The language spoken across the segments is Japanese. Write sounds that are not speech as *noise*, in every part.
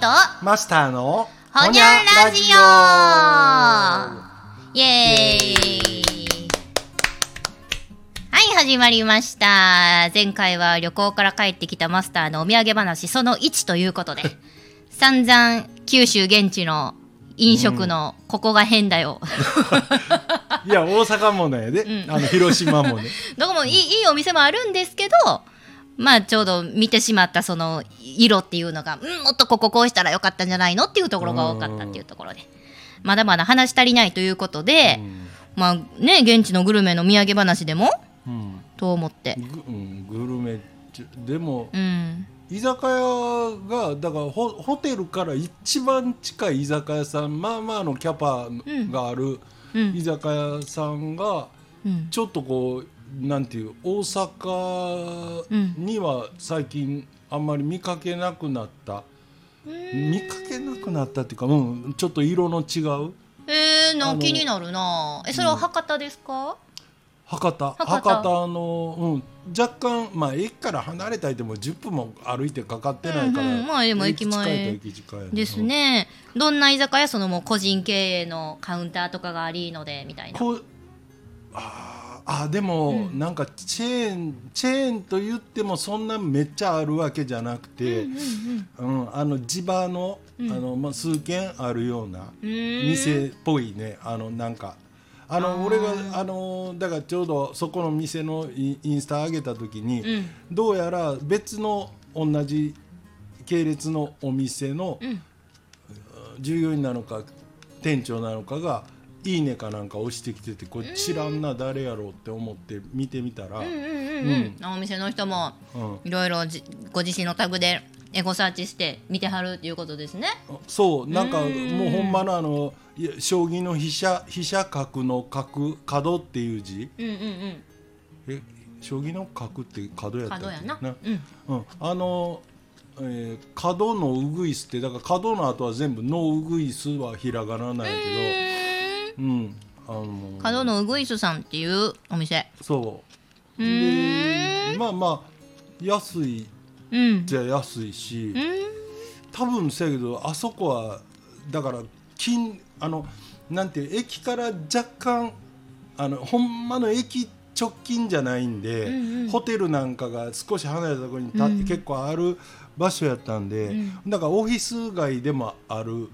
とマスターのほにゃラジオ。イエーイ。はい、始まりました。前回は旅行から帰ってきたマスターのお土産話その1ということで、*laughs* 散々九州現地の飲食のここが変だよ。*laughs* いや大阪もねで、うん。あの広島もね。*laughs* どこもいいいいお店もあるんですけど、まあちょうど見てしまったその色っていうのが、うん、もっとこここうしたらよかったんじゃないのっていうところが多かったっていうところで、まだまだ話足りないということで、まあね、現地のグルメの土産話でもうんと思って。ぐうん、グルメちでもうん。居酒屋がだからホホテルから一番近い居酒屋さんまあまあのキャパがあるうん居酒屋さんがうん。ちょっとこうなんていう大阪には最近あんまり見かけなくなった、見かけなくなったっていうか、うん、ちょっと色の違う？えー、な気になるな。えそれは博多ですか、博多。博博多多の、うん、若干、まあ、駅から離れたいでも10分も歩いてかかってないから、うんうんまあでも駅前ですね、どんな居酒屋そのもう個人経営のカウンターとかがありのでみたいな。あーあでも、なんかチェーンチェーンと言ってもそんなめっちゃあるわけじゃなくて、うんあの地場の,、あのまあ、数軒あるような店っぽいね。あのなんか。あの俺があのだからちょうどそこの店のイインスタ上げた時に、うん。どうやら別の同じ系列のお店の、ん。従業員なのか店長なのかが「いいね」かなんか押してきててこれ知らんな誰やろうって思って見てみたら、うんうんうんうん、お店の人もうんいろいろじご自身のタグでエゴサーチして見てはるっていうことですね。そうなんかうんもうほんまのあの将棋の飛車飛車角の角角っていう字うんうんうん。え将棋の角って角やったっけ？角やな。うん。うん、あの、えー角のウグイスってだから角の後は全部のウグイスはひらがななんやけど、うん、あの角のウグイスさんっていうお店。そう。うーでまあまあ安い。うん。じゃ安いし、うん。多分せやけどあそこはだから近あのなんていう駅から若干あのほんまの駅直近じゃないんで、うんうん。ホテルなんかが少し離れたところにた、うん。結構ある場所やったんで、だからオフィス街でもある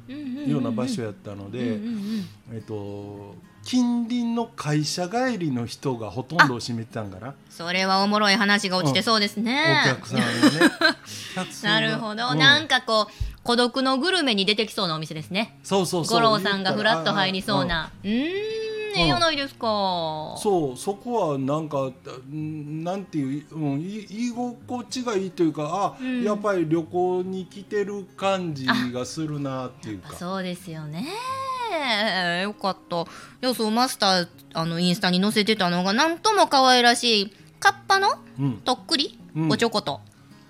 ような場所やったので、うんうんえっと近隣の会社帰りの人がほとんどを占めてたんかな。それはおもろい話が落ちてそうですね。お客さんがね。*laughs* なんるほど、うん。なんかこう孤独のグルメに出てきそうなお店ですね。そうそうそう。五郎さんがフラッと入りそうな。うーん、ええやないですか。そうそこはなんかんなんていう、うん、い居心地がいいというかあ、うんやっぱり旅行に来てる感じがするなっていうかそうですよね。よかった。いや、そう、マスター、あの、インスタに載せてたのが、なんとも可愛らしい、カッパのうん、とっくり、うんおちょこと。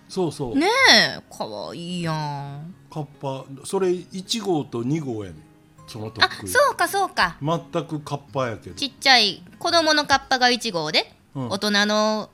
そうそう、ねえ、可愛いやん。カッパそれ1号と2号やねんそのとっあ、そうか、そうか。全くカッパやけどちっちゃい、子供のカッパが1号で、うん大人の、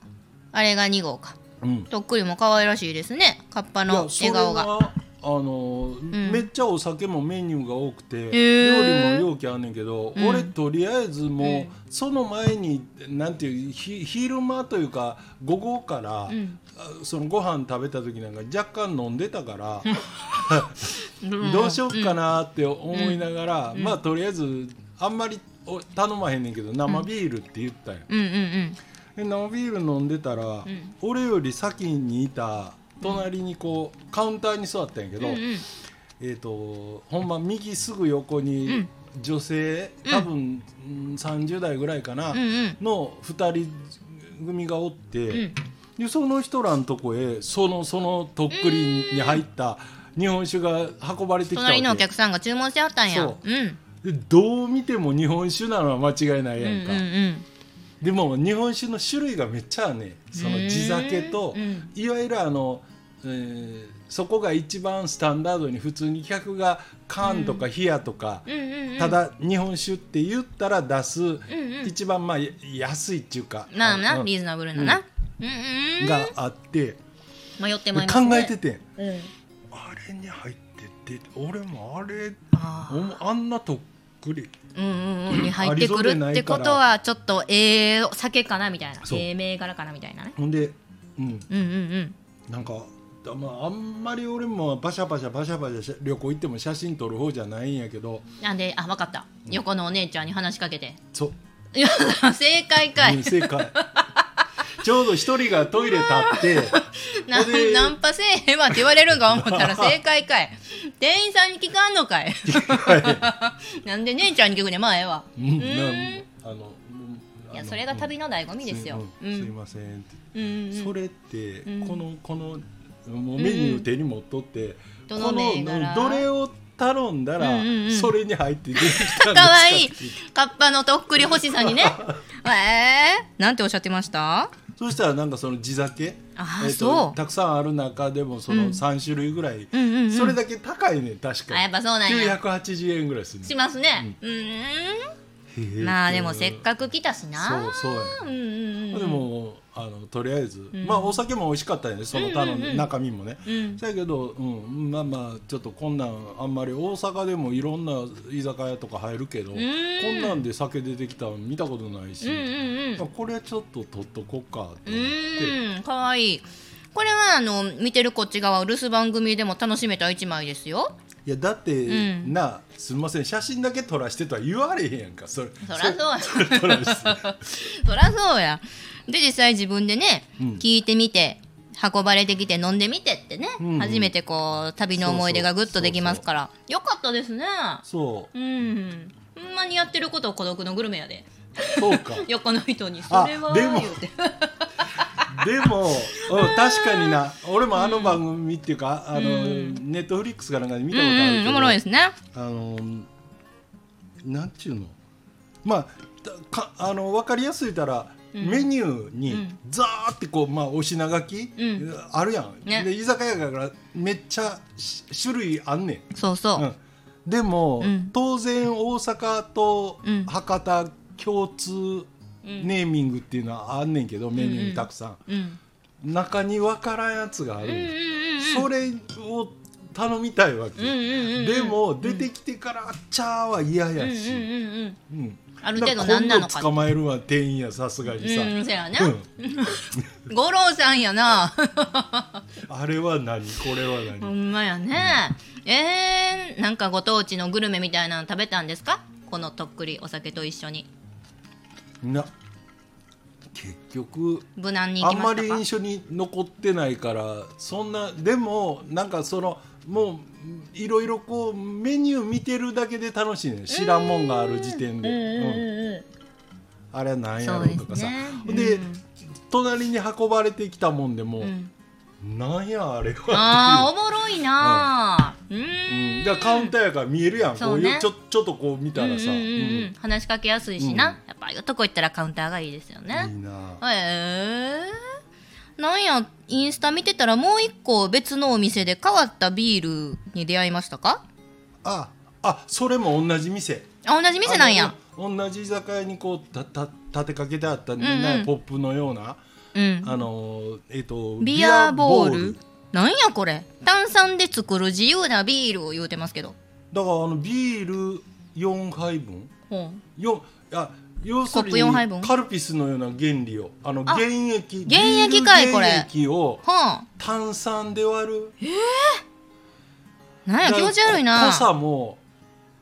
あれが2号か。うんとっくりも可愛らしいですね。カッパの笑顔が。はあの、ん。めっちゃお酒もメニューが多くて、ー。料理も容器あんねんけど、うん。俺とりあえずもう、うん。その前になんていうひ昼間というか午後から、ん。あそのご飯食べた時なんか若干飲んでたから、*laughs* どうしようかなって思いながら、まあとりあえずあんまりお頼まへんねんけど生ビールって言ったん。よ。うんうんうん。で生ビール飲んでたら、俺より先にいた隣にこう、カウンターに座ったんやけど、うんうん。えー、とほんま右すぐ横に女性、多分、うん、30代ぐらいかな、うんうん。の2人組がおって、うん。でその人らのとこへそのそのとっくりに入った日本酒が運ばれてきたわけ。隣のお客さんが注文してはったんや。そう。うん。でどう見ても日本酒なのは間違いないやんか、うんうんうん。でも日本酒の種類がめっちゃあるねその地酒と、うん。いわゆるあの、えーそこが一番スタンダードに普通に客が缶とか冷やとか。ただ日本酒って言ったら出す。一番まあや安いっていうかまあな、うんリーズナブルなな。うんうん。があって迷ってでまい。考えててうん。あれに入ってで俺もあれああんなとっくりうんうんうんに入ってくるってことはちょっとええ酒かなみたいなええ銘柄かなみたいなねほんで、うん、うんうんうんなんか、だまあ、あんまり俺もバシャバシャバシャバシャ旅行行っても写真撮る方じゃないんやけど。なんで？あ分かった。横のお姉ちゃんに話しかけて。そう。い *laughs* や正解かい、うん正解。*laughs* ちょうど一人がトイレ立って。*laughs* なナンパせえへんわって言われるんか思ったら正解かい。店員さんに聞かんのかい。なんで姉ちゃんに聞くねんまあええわ。うんあのいやそれが旅の醍醐味ですよ。ううん。ん。すいませんって、うんうん。それって、うん。このこのもうメニュー手に持っとって、どのこ銘柄どれを頼んだら、うんうんうん。それに入って出てきたんですかかわいい。カッパのとっくり星さんにね。*laughs* えー、なんておっしゃってました？そしたらなんかその地酒？あーえっとたくさんある中でもそうん。の3種類ぐらい、うんうんうん。それだけ高いね確かあやっぱそうなんや。980円ぐらいするねしますね。うーんまあでもせっかく来たしな。そうそうやうんうんうん。でもあのとりあえず、ん。まあお酒も美味しかったよねその頼んで、うんうん。うん中身もね、うん。だけど、うん、まあまあちょっとこんなんあんまり大阪でもいろんな居酒屋とか入るけど、ん。こんなんで酒出てきたの見たことないし、うんうんまあこれはちょっと取っとこうかと思って、うんかわいい。これはあの見てるこっち側留守番組でも楽しめた一枚ですよいやだって、ん。なすみません写真だけ撮らしてとは言われへんやんか。それそらそうや。そ *laughs* らそうや。で実際自分でね、うん。聞いてみて運ばれてきて飲んでみてってね、うん。うん初めてこう旅の思い出がぐっとできますから。よかったですね。そう。うん。ほんまにやってること孤独のグルメやで。そうか。横の人にそれはあでも *laughs* でも、うん、確かにな。俺もあの番組っていうか、あのうん。ネットフリックスかなんかで見たうんことあるけど、うんおもろいですね。あのなんちゅうの？まあたかあの分かりやすいたら、うん。メニューにうん。ザーってこう、まあ、お品書き、うん。あるやん、ね。で居酒屋やからめっちゃし種類あんねん。そうそう、うん。でも、うん。当然大阪とうん。博多共通ネーミングっていうのはあんねんけど、メニューにたくさん、うん。中に分からんやつがあるそれを頼みたいわけ、うんうんうんうん。でも出てきてからチャーは嫌やし、うんうんうんうんうん。ある程度何なのか捕まえるわ店員やさすがにさ、うんそやね、うん。*laughs* 五郎さんやな。*laughs* あれは何？これは何、ほんまやね、えー、なんかご当地のグルメみたいなの食べたんですか？このとっくりお酒と一緒にな。結局無難に行あんまり印象に残ってないからそんなでもなんかそのもういろいろこうメニュー見てるだけで楽しいね。知らんもんがある時点で、うんあれは何やろうとかさ。ね。で,、うん。隣に運ばれてきたもんでも、うん。なんやあれはあーおもろいなーううん。ーん。だからカウンターやから見えるやん。そうね。こういうちょちょっとこう見たらさ、話しかけやすいしな、うん。やっいうとこ行ったらカウンターがいいですよいいねな。へえなんやインスタ見てたらもう一個別のお店で変わったビールに出会いましたか？ああそれも同じ店。あ同じ店なんや。同じ居酒屋にこうたた立てかけてあった、んうんねポップのようなうん。あのえっ、とビアボール。なんやこれ？炭酸で作る自由なビールを言うてますけど。だからあのビール4杯分？ほよあ要するにカルピスのような原理をあのあ原液原液かいこれ。原液を炭酸で割る。あなんや気持ち悪いな。濃さも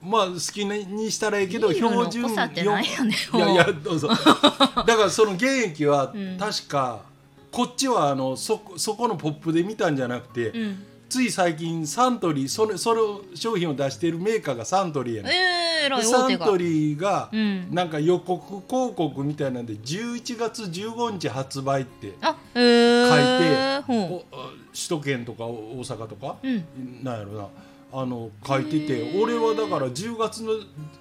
まあ好きにしたらいいけど標準濃さってなんやねんいやいやどうぞ。*laughs* だからその原液はうん。確か、こっちはあのそそこのポップで見たんじゃなくて、うんつい最近サントリーそれその商品を出しているメーカーがサントリーやねん。えー、サントリーが、うん。なんか予告広告みたいなんで11月15日発売って書いて、ほおあ首都圏とかお大阪とか、ううん。なんやろなあの書いてて俺はだから10月の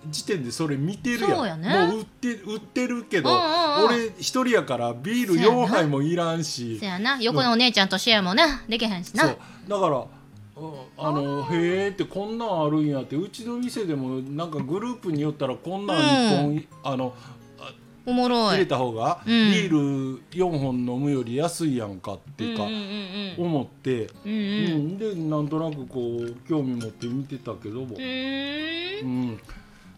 時点でそれ見てるやん。ね。もう売って売ってるけど、うんうんうん。俺一人やからビールそうやな4杯もいらんし。そやな。横のお姉ちゃんとシェアもなできへんしな。そう。だからうんあのへえってこんなんあるんやってうちの店でもなんかグループによったらこんなん一本、あのあおもろい。入れた方が、うん。ビール4本飲むより安いやんかっていうか、思って、うんでなんとなくこう興味持って見てたけども、うん。ん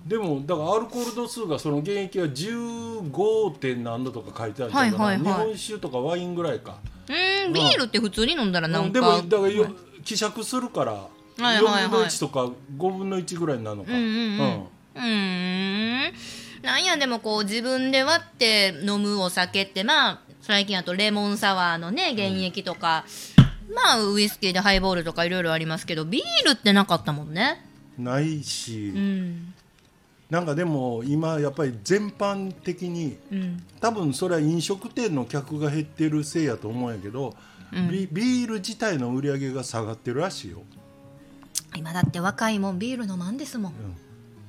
でもだからアルコール度数がその原液は 15. 点何度とか書いてあるから、はいはいはい。日本酒とかワインぐらいか。うんビールって普通に飲んだらなんか。でもだからよ希釈するから、はいはいはい。4分の1とか5分の1ぐらいになるのか。うん。うん。うんなんやでもこう自分で割って飲むお酒ってまあ最近あとレモンサワーのね原液とか、まあウイスキーでハイボールとかいろいろありますけどビールってなかったもんね。ないし、うん。なんかでも今やっぱり全般的にうん。多分それは飲食店の客が減ってるせいやと思うんやけど、うん。ビビール自体の売り上げが下がってるらしいよ。今だって若いもんビール飲まんですもん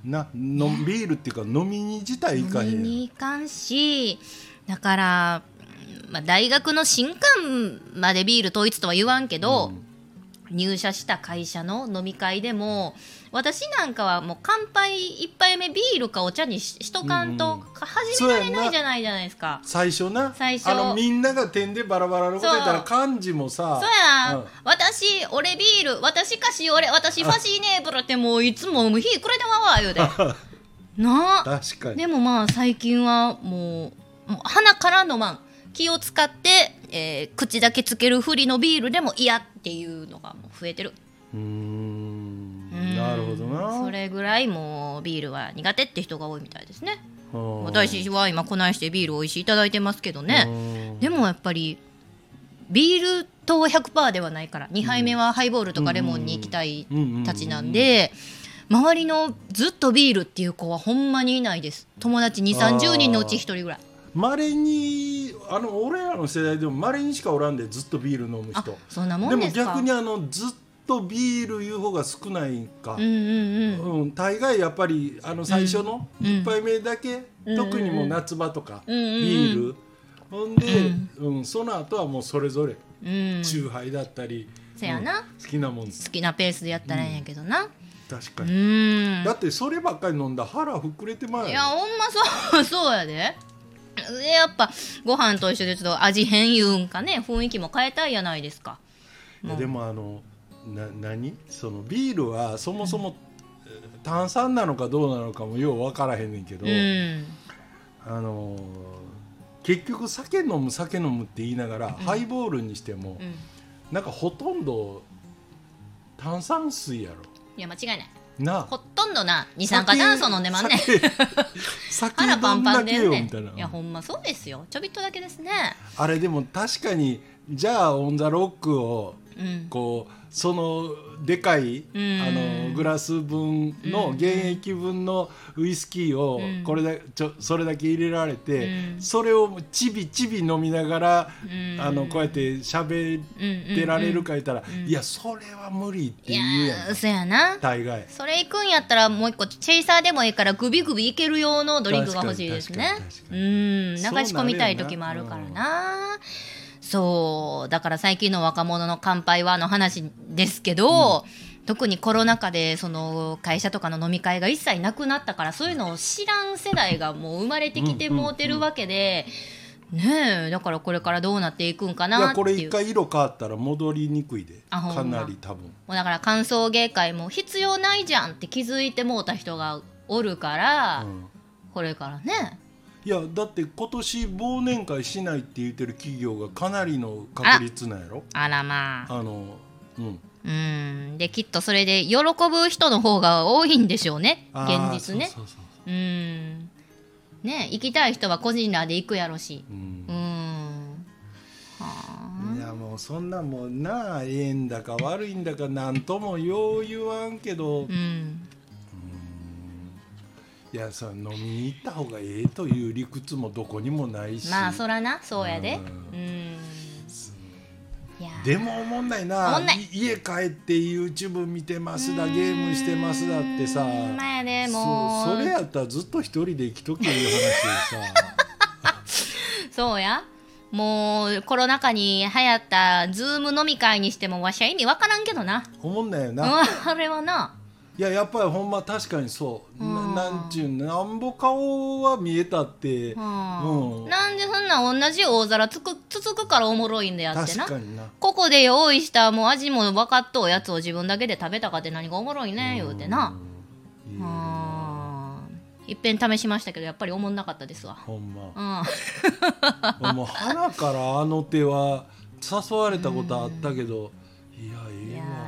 なのビールっていうか飲みに自体いかへん飲みに行かんしだから、うんまあ、大学の新刊までビール統一とは言わんけど、入社した会社の飲み会でも私なんかはもう乾杯一杯目ビールかお茶にししとかんとうん始められないじゃないじゃないですか。最初な。最初。あのみんなが点でバラバラのこと言ったら漢字もさそう。や、うん。私俺ビール私かし俺私ファシーネーブルってもういつも火くれてまうわ言うて。*laughs* なあ。確かに。でもまあ最近はもうもう鼻から飲まん。気を使って、えー口だけつけるふりのビールでも嫌っていうのがもう増えてる。うーん。うんなるほどな。それぐらいもうビールは苦手って人が多いみたいですね。うん私は今こないしてビール美味しいいただいてますけどね。うん。でもやっぱりビール糖100%ではないから2杯目はハイボールとかレモンに行きたいたちなんで周りのずっとビールっていう子はほんまにいないです。友達2 3 0人のうち1人ぐらいまれにあの俺らの世代でもまれにしかおらんでずっとビール飲むあ人そんなもでもんですか？逆にあのずっとビールいう方が少ないか、うんうんうん。うん、大概やっぱりあの最初のうん。一杯目だけ、うん。特にもう夏場とか、うんうんうん。ビール。ほんで、うん。その後はもうそれぞれうん。酎ハイだったり、せやな。うん好きなもん。好きなペースでやったらええんやけどな。う確かに、ん。だってそればっかり飲んだら腹膨れてまういやほんまそう *laughs* そうやででやっぱご飯と一緒でちょっと味変言うんかね。雰囲気も変えたいやないですか。でもあのな何？そのビールはそもそも、えー炭酸なのかどうなのかもよう分からへんねんけど、うん。あのー結局酒飲む酒飲むって言いながら、ハイボールにしても、うん。なんかほとんど炭酸水やろ。いや間違いないなあ。ほとんどな二酸化炭素飲んでまんねん。*laughs* 腹パンパンでんねんいやほんまそうですよ。ちょびっとだけですね。あれでも確かにじゃあオン・ザ・ロックをうんこうそのでかい、うん。あのグラス分の原液分のウイスキーをうん。これだちょそれだけ入れられて、うん。それをちびちび飲みながら、うん。あのこうやって喋ってられるか言ったら、んいやそれは無理ってい言うやんやそやな。大概。それ行くんやったらもう一個チェイサーでもいいからグビグビいける用のドリンクが欲しいですね。うにん。流し込みたい時もあるからなそうだから最近の若者の乾杯はの話ですけど、特にコロナ禍でその会社とかの飲み会が一切なくなったからそういうのを知らん世代がもう生まれてきてもうてるわけで、ねえだからこれからどうなっていくんかいなっていう。やこれ一回色変わったら戻りにくいで。かなり多分もうだから歓送迎会も必要ないじゃんって気づいてもうた人がおるから、うんこれからねいやだって今年忘年会しないって言ってる企業がかなりの確率なんやろ？あらまあ。あのうん。うん。できっとそれで喜ぶ人の方が多いんでしょうね。現実ね。そうそうそうう。ん。ね行きたい人は個人らで行くやろし。うん。うん。はいやもうそんなんもうなあええんだか悪いんだかなんともよう言わんけど、あうんいやさ飲みに行った方がええという理屈もどこにもないし、まあそらなそうやで。ううん。んいやでも思んないな。思んない。い家帰って YouTube 見てますだゲームしてますだってさ。うんまあやでもう。そそれやったらずっと一人で生きとけいう話でさ。*laughs* そうや。もうコロナ禍に流行ったズーム飲み会にしてもわしは意味わからんけどな。思んないよな、うんあれはないややっぱりほんま確かにそう。うん。ななんちゅうなんぼ顔は見えたって、はあうん。なんでそんな同じ大皿つく続くからおもろいんでやってな。ここで用意したもう味も分かっとうやつを自分だけで食べたかって何がおもろいね言うてな。うん。いっぺん試しましたけどやっぱりおもんなかったですわ。ほんま。うん。*laughs* もう花からあの手は誘われたことあったけど、いやえいやええわ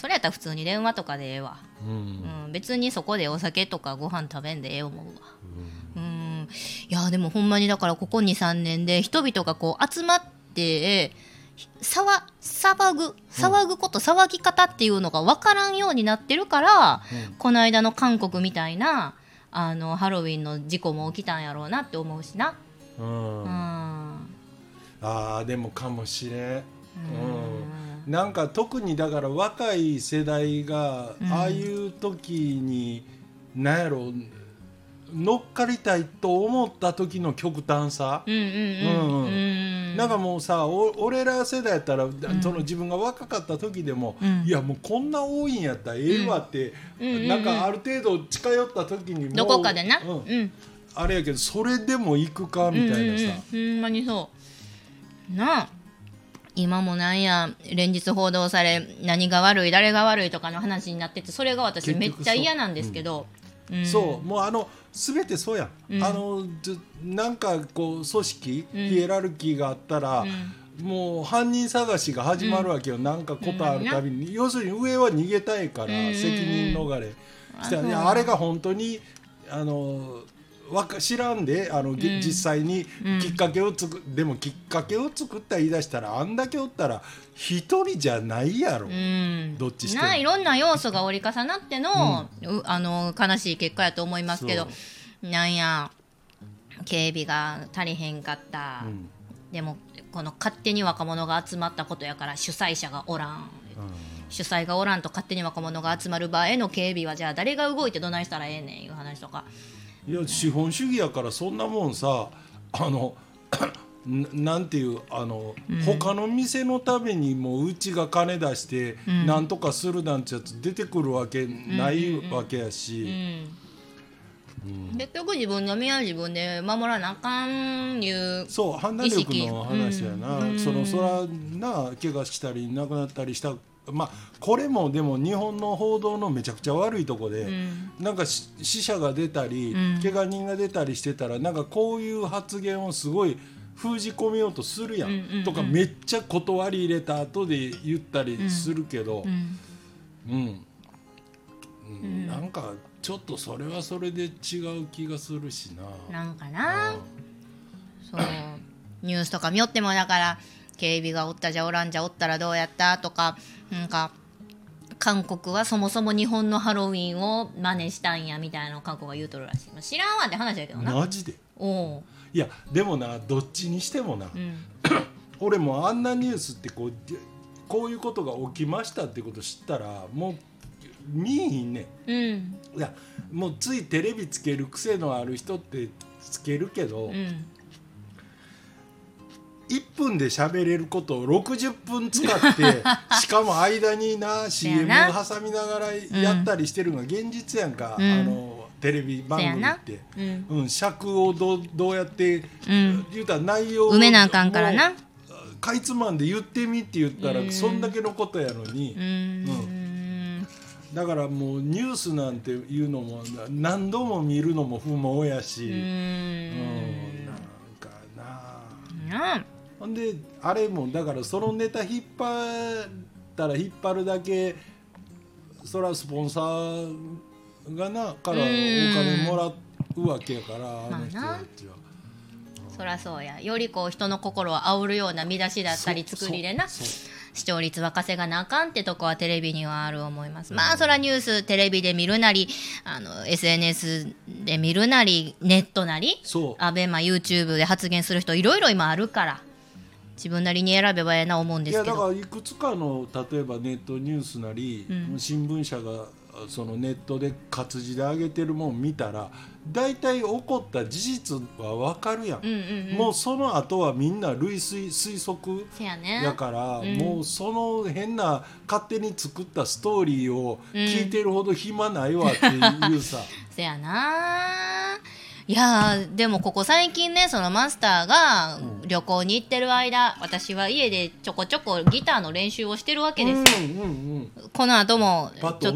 それやったら普通に電話とかでええわ。うん。うん、別にそこでお酒とかご飯食べんでええ思うわ。うん、いやでもほんまにだからここ23年で人々がこう集まって騒騒ぐ騒ぐこと、騒ぎ方っていうのが分からんようになってるから、うん。この間の韓国みたいなあのハロウィンの事故も起きたんやろうなって思うしな。うん。うん。あーでもかもしれん、うん。うん、なんか特にだから若い世代がうん。ああいう時に何やろ乗っかりたいと思った時の極端さ、なんかもうさお俺ら世代やったら、その自分が若かった時でも、うん。いやもうこんな多いんやったらええわって、なんかある程度近寄った時にもうどこかでな。うん。うん。あれやけどそれでも行くかみたいなさ、ほんまにそう。なあ今もなんや連日報道され何が悪い誰が悪いとかの話になっててそれが私めっちゃ嫌なんですけど、うん。そう。もうあの全てそうやん、うん。あのずなんかこう組織、うん。ヒエラルキーがあったら、もう犯人探しが始まるわけよ、なんかことあるたびに、要するに上は逃げたいから、うん。責任逃れ。ういやあれが本当にあのわか知らんであの、ぎうん。実際にうん。きっかけをつく、でもきっかけを作った言い出したらあんだけおったら一人じゃないやろ、うん。どっちしていろんな要素が折り重なっての,、うあの悲しい結果やと思いますけどなんや警備が足りへんかった、うん。でもこの勝手に若者が集まったことやから主催者がおらん。うん。主催がおらんと勝手に若者が集まる場合の警備はじゃあ誰が動いてどないしたらええねんいう話とかいや資本主義やからそんなもんさあのな *coughs* なんていうあの、他の店のためにもううちが金出してん。なんとかするなんてやつ出てくるわけないわけやうし、ん。結局自分の身は自分で守らなあかんいうそう判断力の話やな、うん。そのそらな怪我したり亡くなったりしたまあこれもでも日本の報道のめちゃくちゃ悪いとこで、うん。なんかし死者が出たり、うん。怪我人が出たりしてたらなんかこういう発言をすごい封じ込めようとするやん,、うんうんうんとかめっちゃ断り入れた後で言ったりするけど。う、んうんうん。なんかちょっとそれはそれで違う気がするしな。なんかな。そう。ニュースとか見よってもだから警備がおったじゃおらんじゃおったらどうやった？とかなんか韓国はそもそも日本のハロウィンを真似したんやみたいなのを韓国が言うとるらしい、まあ、知らんわって話だけどな。マジで？おう。いやでもなどっちにしてもな、うん。*coughs* 俺もあんなニュースってこうでこういうことが起きましたってこと知ったらもう見えひんねうんん。いやもうついテレビつける癖のある人ってつけるけど、うん1分で喋れることを60分使って *laughs* しかも間にな CM な。挟みながらやったりしてるのが現実やんか、うん。あのテレビ番組って。うん。うん、尺をどうどうやって、うん。言うたら内容を埋めなあかんからな。かいつまんで言ってみって言ったら、うん。そんだけのことやのに、うーん。だからもうニュースなんていうのもな何度も見るのも不毛やし、うん。ん。なんかななほんであれもだからそのネタ引っ張ったら引っ張るだけそらスポンサーがなからお金もらうわけやから、あの人たちは。そらそうや。よりこう人の心を煽るような見出しだったり作りでな。視聴率は稼がなあかんってとこはテレビにはある思います、まあそらニューステレビで見るなりあの SNS で見るなりネットなりそう。アベマ YouTube で発言する人いろいろ今あるから自分なりに選べばええな思うんでいやだかすけどらいくつかの例えばネットニュースなり、うん。新聞社がそのネットで活字で上げてるもん見たら大体起こった事実は分かるやん、うんうんうん。もうその後はみんな類推推測せやから、うん。もうその変な勝手に作ったストーリーを聞いてるほど暇ないわっていうさ、*laughs* せやないやーでもここ最近ねそのマスターがうん。旅行に行ってる間私は家でちょこちょこギターの練習をしてるわけですよ、うんうんうんこの後もちょっと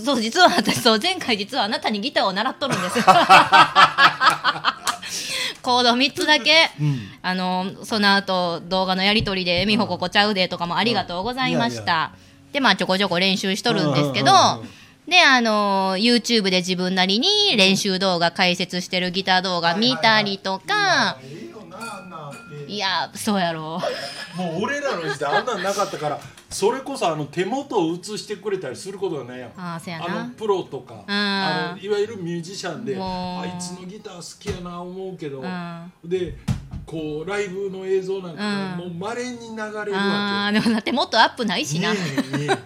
そう実は私そう前回実はあなたにギターを習っとるんです。よ *laughs* コード3つだけ。うん。あのその後動画のやり取りで「みほここちゃうで」とかもありがとうございました、でまあちょこちょこ練習しとるんですけど、うんうんうんうんであの YouTube で自分なりに練習動画解説してるギター動画見たりとか、はいやそうやろ。もう俺らの時代あんなんなかったからそれこそあの手元を映してくれたりすることがないやん。あのな。プロとかあのいわゆるミュージシャンであいつのギター好きやな思うけど、うん。でこうライブの映像なんかもうまれに流れるわけ、あーでもだってもっとアップないしな。ねえね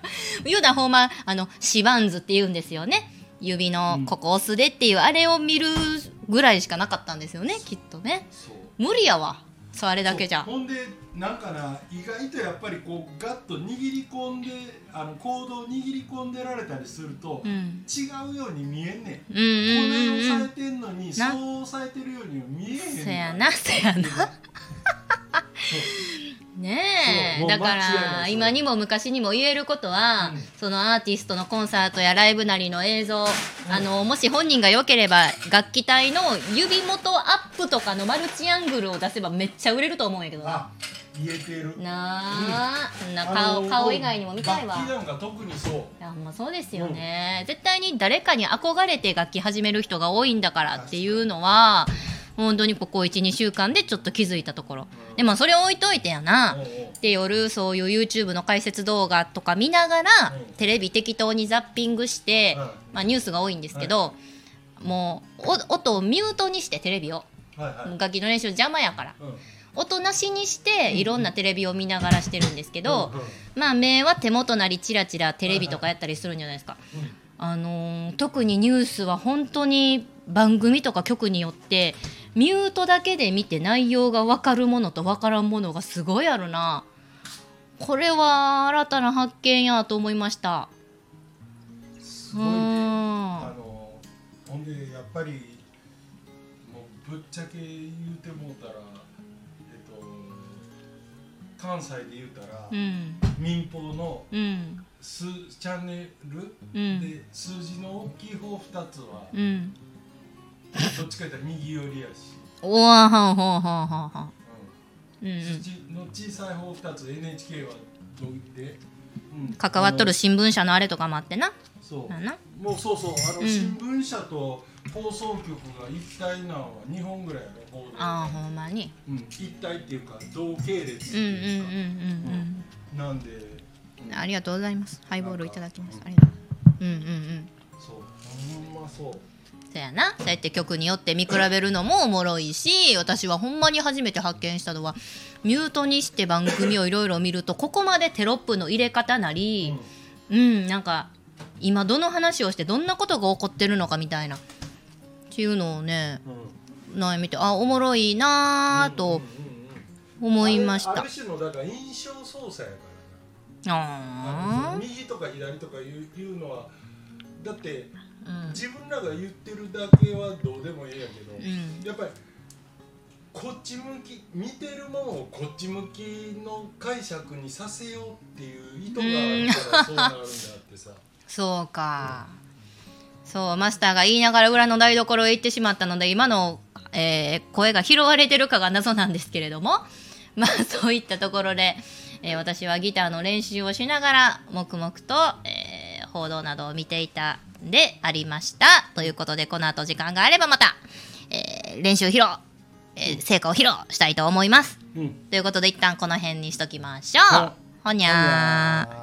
言 *laughs* うなほんまあのシバンズって言うんですよね。指のここ押すでっていう、あれを見るぐらいしかなかったんですよねきっとね。無理やわ。そうあれだけじゃ。ほんでなんかな意外とやっぱりこうガッと握り込んであのコードを握り込んでられたりすると、うん。違うように見えんねん、うんうんこれうん。うん押さえてんのにな。そう押さえてるようには見えへんねん。そやなそやな。*laughs* ねえ。だから今にも昔にも言えることは、うん。そのアーティストのコンサートやライブなりの映像、あのもし本人が良ければ楽器隊の指元アップとかのマルチアングルを出せばめっちゃ売れると思うんやけどな。あ言えてる。なあ、そん。なあ顔の顔以外にも見たいわ。楽器なんか特にそう。いやほんまそうですよね、絶対に誰かに憧れて楽器始める人が多いんだからっていうのは本当にここ12週間でちょっと気づいたところ、うん。でもそれ置いといてやな、で夜そういう YouTube の解説動画とか見ながら、うん。テレビ適当にザッピングして、うん。まあ、ニュースが多いんですけど、もうお音をミュートにしてテレビを。はいはい。楽器の練習邪魔やから。うん音なしにしていろんなテレビを見ながらしてるんですけど、まあ目は手元なりチラチラテレビとかやったりするんじゃないですか。あのー特にニュースは本当に番組とか局によってミュートだけで見て内容が分かるものと分からんものがすごいあるな。これは新たな発見やと思いました。すごいね。うん。あのほんでやっぱりもうぶっちゃけ言うてもうたらえっと関西で言うたら、うん。民放のうん。数チャンネル、うん。で数字の大きい方2つは、うん。どっちか言ったら右寄りやし、おわはんほんほんほんほんうん。の小さい方2つ NHK はどうで、うん。関わっとる新聞社のあれとかもあってな。そう。もうそうそうあの、うん。新聞社と放送局が一体なのは2本ぐらいやろああほんまに？うん、一体っていうか同系列ってうんうんうんいうか、うんなんで、うんありがとうございます。ハイボールいただきます。ありがとう。うんうんうん。そうほんまそう。そやな。そうやって曲によって見比べるのもおもろいし私はほんまに初めて発見したのはミュートにして番組をいろいろ見るとここまでテロップの入れ方なりうんなんか今どの話をしてどんなことが起こってるのかみたいなっていうのをねうん。な見てあおもろいなぁと思いました。ある種のだから印象操作やからな。あ右とか左とかいうのはだってーうん。自分らが言ってるだけはどうでもええやけど、うん。やっぱりこっち向き見てるものをこっち向きの解釈にさせようっていう意図があるからそうなるんだってさ。*laughs* そうか。そう、マスターが言いながら裏の台所へ行ってしまったので、今の、えー声が拾われてるかが謎なんですけれども、*laughs* まあそういったところで、えー私はギターの練習をしながら、黙々と、えー報道などを見ていたんでありました。ということで、この後時間があればまた、えー練習披露、えー成果を披露したいと思います。うんということで、一旦この辺にしときましょう。はいほにゃー。ー